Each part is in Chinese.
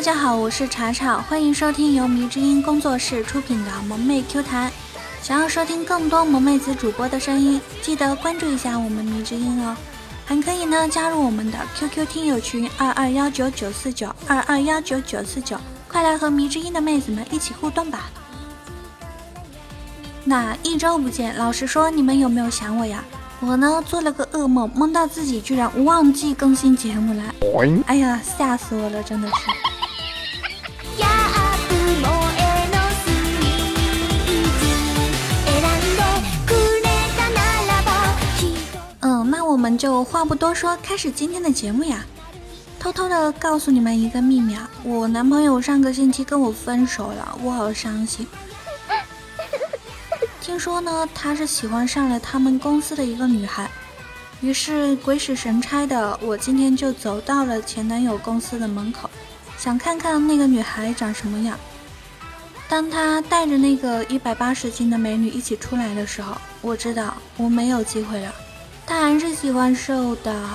大家好，我是查查，欢迎收听由迷之音工作室出品的萌妹 Q 弹。想要收听更多萌妹子主播的声音，记得关注一下我们迷之音哦。还可以呢，加入我们的 QQ 听友群二二幺九九四九二二幺九九四九，快来和迷之音的妹子们一起互动吧。那一周不见，老实说，你们有没有想我呀？我呢做了个噩梦，梦到自己居然忘记更新节目了。哎呀，吓死我了，真的是。就话不多说，开始今天的节目呀。偷偷的告诉你们一个秘密啊，我男朋友上个星期跟我分手了，我好伤心。听说呢，他是喜欢上了他们公司的一个女孩，于是鬼使神差的，我今天就走到了前男友公司的门口，想看看那个女孩长什么样。当他带着那个一百八十斤的美女一起出来的时候，我知道我没有机会了，他还是喜欢瘦的。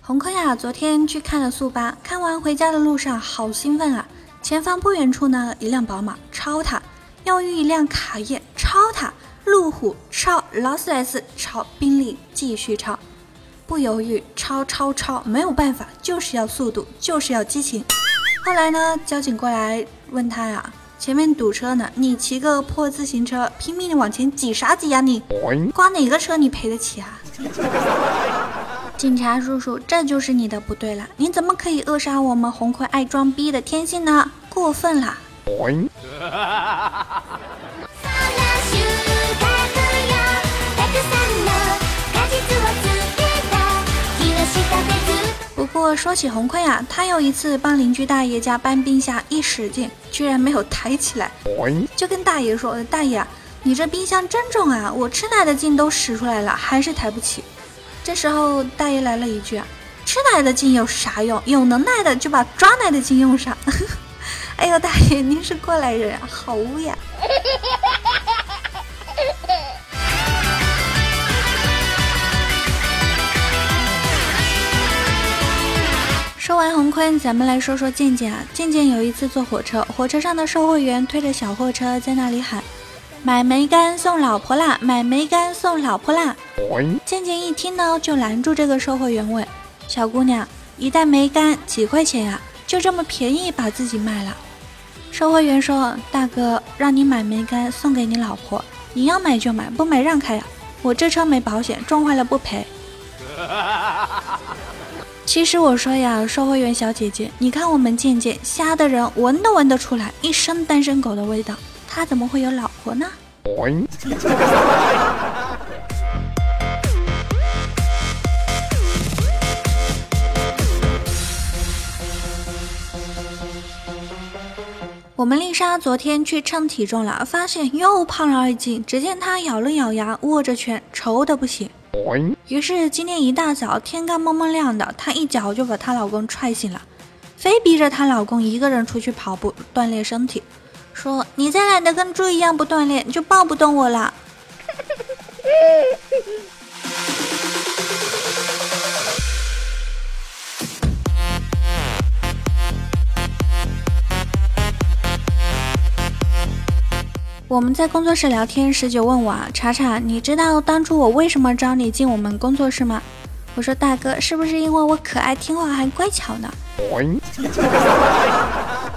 红科呀，昨天去看了速八，看完回家的路上好兴奋啊！前方不远处呢，一辆宝马超他，又遇一辆卡宴超他，路虎超，劳斯莱斯超，宾利继续超，不犹豫超超超，没有办法，就是要速度，就是要激情。后来呢，交警过来问他呀，前面堵车呢，你骑个破自行车拼命的往前挤啥挤呀你？刮哪个车你赔得起啊？警察叔叔，这就是你的不对了！你怎么可以扼杀我们红葵爱装逼的天性呢？过分了！过说起红坤呀，他有一次帮邻居大爷家搬冰箱，一使劲居然没有抬起来，就跟大爷说：“大爷，你这冰箱真重啊，我吃奶的劲都使出来了，还是抬不起。”这时候大爷来了一句：“吃奶的劲有啥用？有能耐的就把抓奶的劲用上。”哎呦，大爷您是过来人啊，好污呀！说完洪坤，咱们来说说静静啊。静静有一次坐火车，火车上的售货员推着小货车在那里喊。买梅干送老婆啦！买梅干送老婆啦！静静一听呢，就拦住这个售货员问：“小姑娘，一袋梅干几块钱呀？就这么便宜把自己卖了？”售货员说：“大哥，让你买梅干送给你老婆，你要买就买，不买让开呀！我这车没保险，撞坏了不赔。” 其实我说呀，售货员小姐姐，你看我们健健，瞎的人闻都闻得出来，一身单身狗的味道。他怎么会有老婆呢？我们丽莎昨天去称体重了，发现又胖了二斤。只见她咬了咬牙，握着拳，愁的不行。于是今天一大早，天刚蒙蒙亮的，她一脚就把她老公踹醒了，非逼着她老公一个人出去跑步锻炼身体。说你再懒得跟猪一样不锻炼，就抱不动我了。我们在工作室聊天，十九问我啊，查查，你知道当初我为什么招你进我们工作室吗？我说大哥，是不是因为我可爱听话还乖巧呢？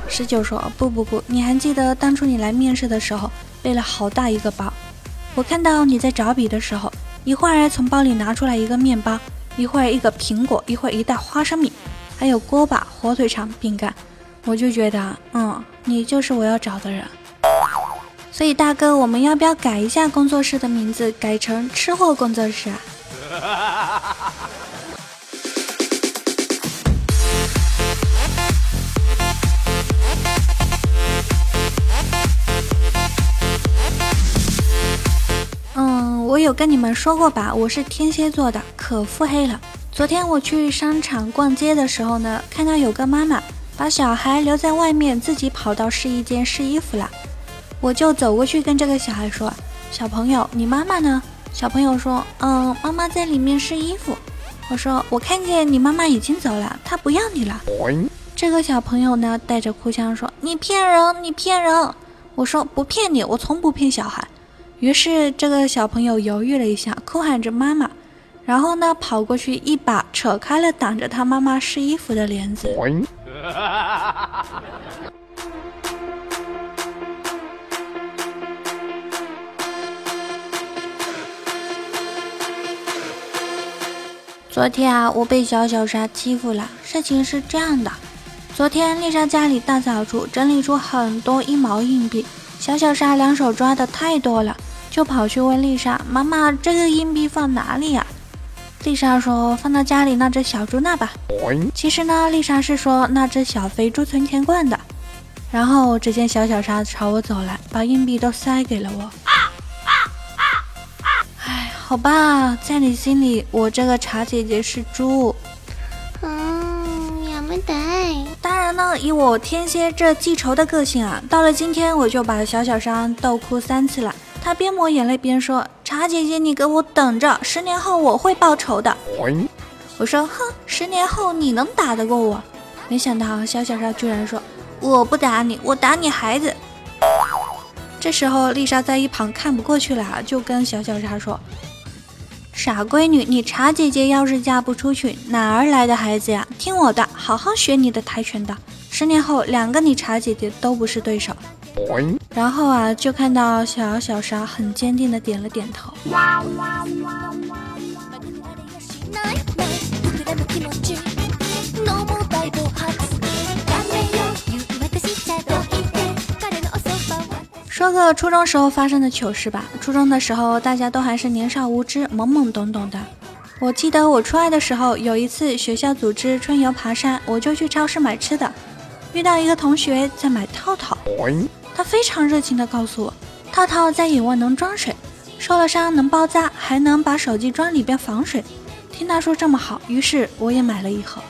十九说不不不，你还记得当初你来面试的时候背了好大一个包？我看到你在找笔的时候，一会儿从包里拿出来一个面包，一会儿一个苹果，一会儿一袋花生米，还有锅巴、火腿肠、饼干，我就觉得，嗯，你就是我要找的人。所以大哥，我们要不要改一下工作室的名字，改成吃货工作室啊？我有跟你们说过吧，我是天蝎座的，可腹黑了。昨天我去商场逛街的时候呢，看到有个妈妈把小孩留在外面，自己跑到试衣间试衣服了。我就走过去跟这个小孩说：“小朋友，你妈妈呢？”小朋友说：“嗯，妈妈在里面试衣服。”我说：“我看见你妈妈已经走了，她不要你了。”这个小朋友呢，带着哭腔说：“你骗人，你骗人！”我说：“不骗你，我从不骗小孩。”于是这个小朋友犹豫了一下，哭喊着妈妈，然后呢，跑过去一把扯开了挡着他妈妈试衣服的帘子。昨天啊，我被小小沙欺负了。事情是这样的，昨天丽莎家里大扫除，整理出很多一毛硬币，小小沙两手抓的太多了。就跑去问丽莎：“妈妈，这个硬币放哪里呀？”丽莎说：“放到家里那只小猪那吧。”其实呢，丽莎是说那只小肥猪存钱罐的。然后只见小小沙朝我走来，把硬币都塞给了我。哎，好吧，在你心里，我这个茶姐姐是猪。嗯，也没得。当然呢，以我天蝎这记仇的个性啊，到了今天我就把小小沙逗哭三次了。他边抹眼泪边说：“茶姐姐，你给我等着，十年后我会报仇的。”我说：“哼，十年后你能打得过我？”没想到小小沙居然说：“我不打你，我打你孩子。”这时候丽莎在一旁看不过去了，就跟小小沙说：“傻闺女，你茶姐姐要是嫁不出去，哪儿来的孩子呀？听我的，好好学你的跆拳道，十年后两个你茶姐姐都不是对手。”然后啊，就看到小小莎很坚定的点了点头。说个初中时候发生的糗事吧。初中的时候，大家都还是年少无知、懵懵懂懂的。我记得我初二的时候，有一次学校组织春游爬山，我就去超市买吃的，遇到一个同学在买套套。他非常热情地告诉我，套套在野外能装水，受了伤能包扎，还能把手机装里边防水。听他说这么好，于是我也买了一盒。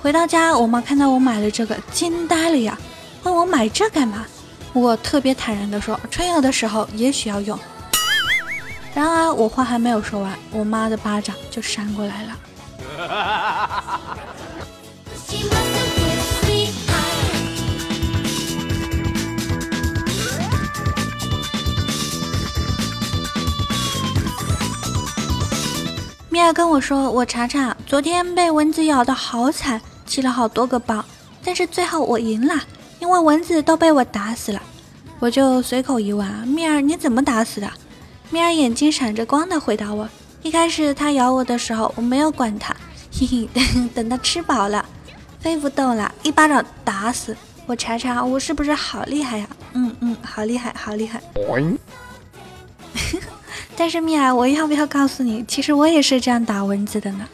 回到家，我妈看到我买了这个，惊呆了呀，问我买这干嘛？我特别坦然地说，春游的时候也许要用。然而我话还没有说完，我妈的巴掌就扇过来了。米娅跟我说：“我查查，昨天被蚊子咬的好惨，起了好多个包，但是最后我赢了，因为蚊子都被我打死了。”我就随口一问：“蜜儿，你怎么打死的？”蜜儿眼睛闪着光的回答我：“一开始它咬我的时候，我没有管它，嘿嘿，等它吃饱了，飞不动了，一巴掌打死。我查查，我是不是好厉害呀？嗯嗯，好厉害，好厉害。” 但是蜜儿，我要不要告诉你，其实我也是这样打蚊子的呢？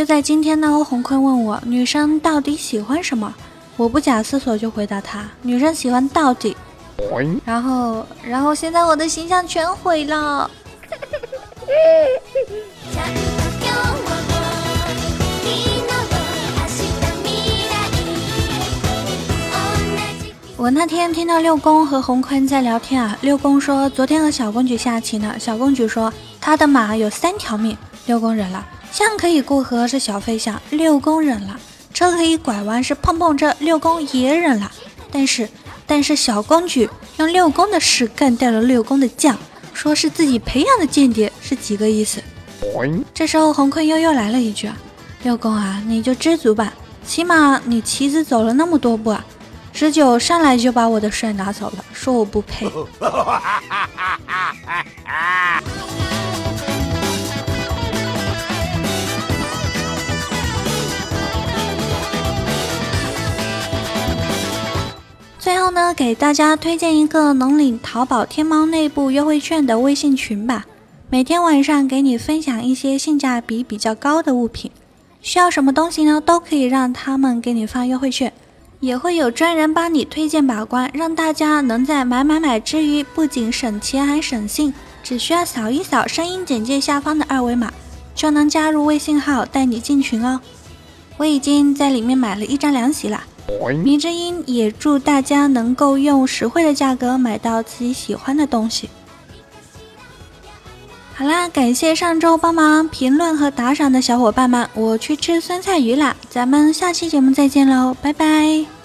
就在今天呢，洪坤问我，女生到底喜欢什么？我不假思索就回答他，女生喜欢到底。然后，然后现在我的形象全毁了。我那天听到六公和洪坤在聊天啊，六公说昨天和小公举下棋呢，小公举说他的马有三条命，六公忍了；象可以过河是小飞象，六公忍了；车可以拐弯是碰碰车，六公也忍了。但是，但是小公举用六公的事干掉了六公的将，说是自己培养的间谍，是几个意思？这时候红坤悠悠来了一句啊，六公啊，你就知足吧，起码你棋子走了那么多步啊。十九上来就把我的帅拿走了，说我不配。最后呢，给大家推荐一个能领淘宝天猫内部优惠券的微信群吧，每天晚上给你分享一些性价比比较高的物品，需要什么东西呢，都可以让他们给你发优惠券。也会有专人帮你推荐把关，让大家能在买买买之余，不仅省钱还省心。只需要扫一扫声音简介下方的二维码，就能加入微信号带你进群哦。我已经在里面买了一张凉席了。迷之音也祝大家能够用实惠的价格买到自己喜欢的东西。好啦，感谢上周帮忙评论和打赏的小伙伴们，我去吃酸菜鱼啦，咱们下期节目再见喽，拜拜。